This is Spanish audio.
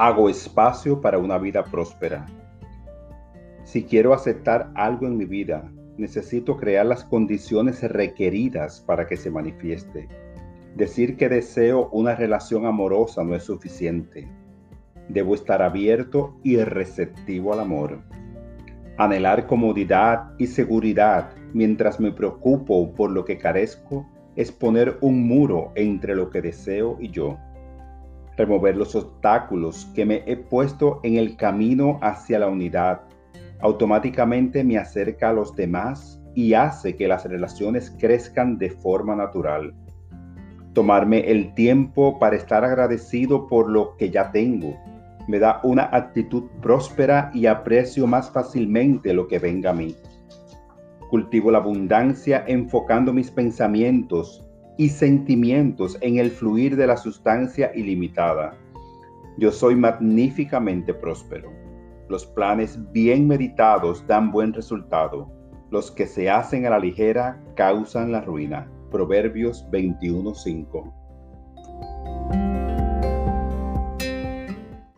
Hago espacio para una vida próspera. Si quiero aceptar algo en mi vida, necesito crear las condiciones requeridas para que se manifieste. Decir que deseo una relación amorosa no es suficiente. Debo estar abierto y receptivo al amor. Anhelar comodidad y seguridad mientras me preocupo por lo que carezco es poner un muro entre lo que deseo y yo. Remover los obstáculos que me he puesto en el camino hacia la unidad automáticamente me acerca a los demás y hace que las relaciones crezcan de forma natural. Tomarme el tiempo para estar agradecido por lo que ya tengo me da una actitud próspera y aprecio más fácilmente lo que venga a mí. Cultivo la abundancia enfocando mis pensamientos y sentimientos en el fluir de la sustancia ilimitada. Yo soy magníficamente próspero. Los planes bien meditados dan buen resultado. Los que se hacen a la ligera causan la ruina. Proverbios 21:5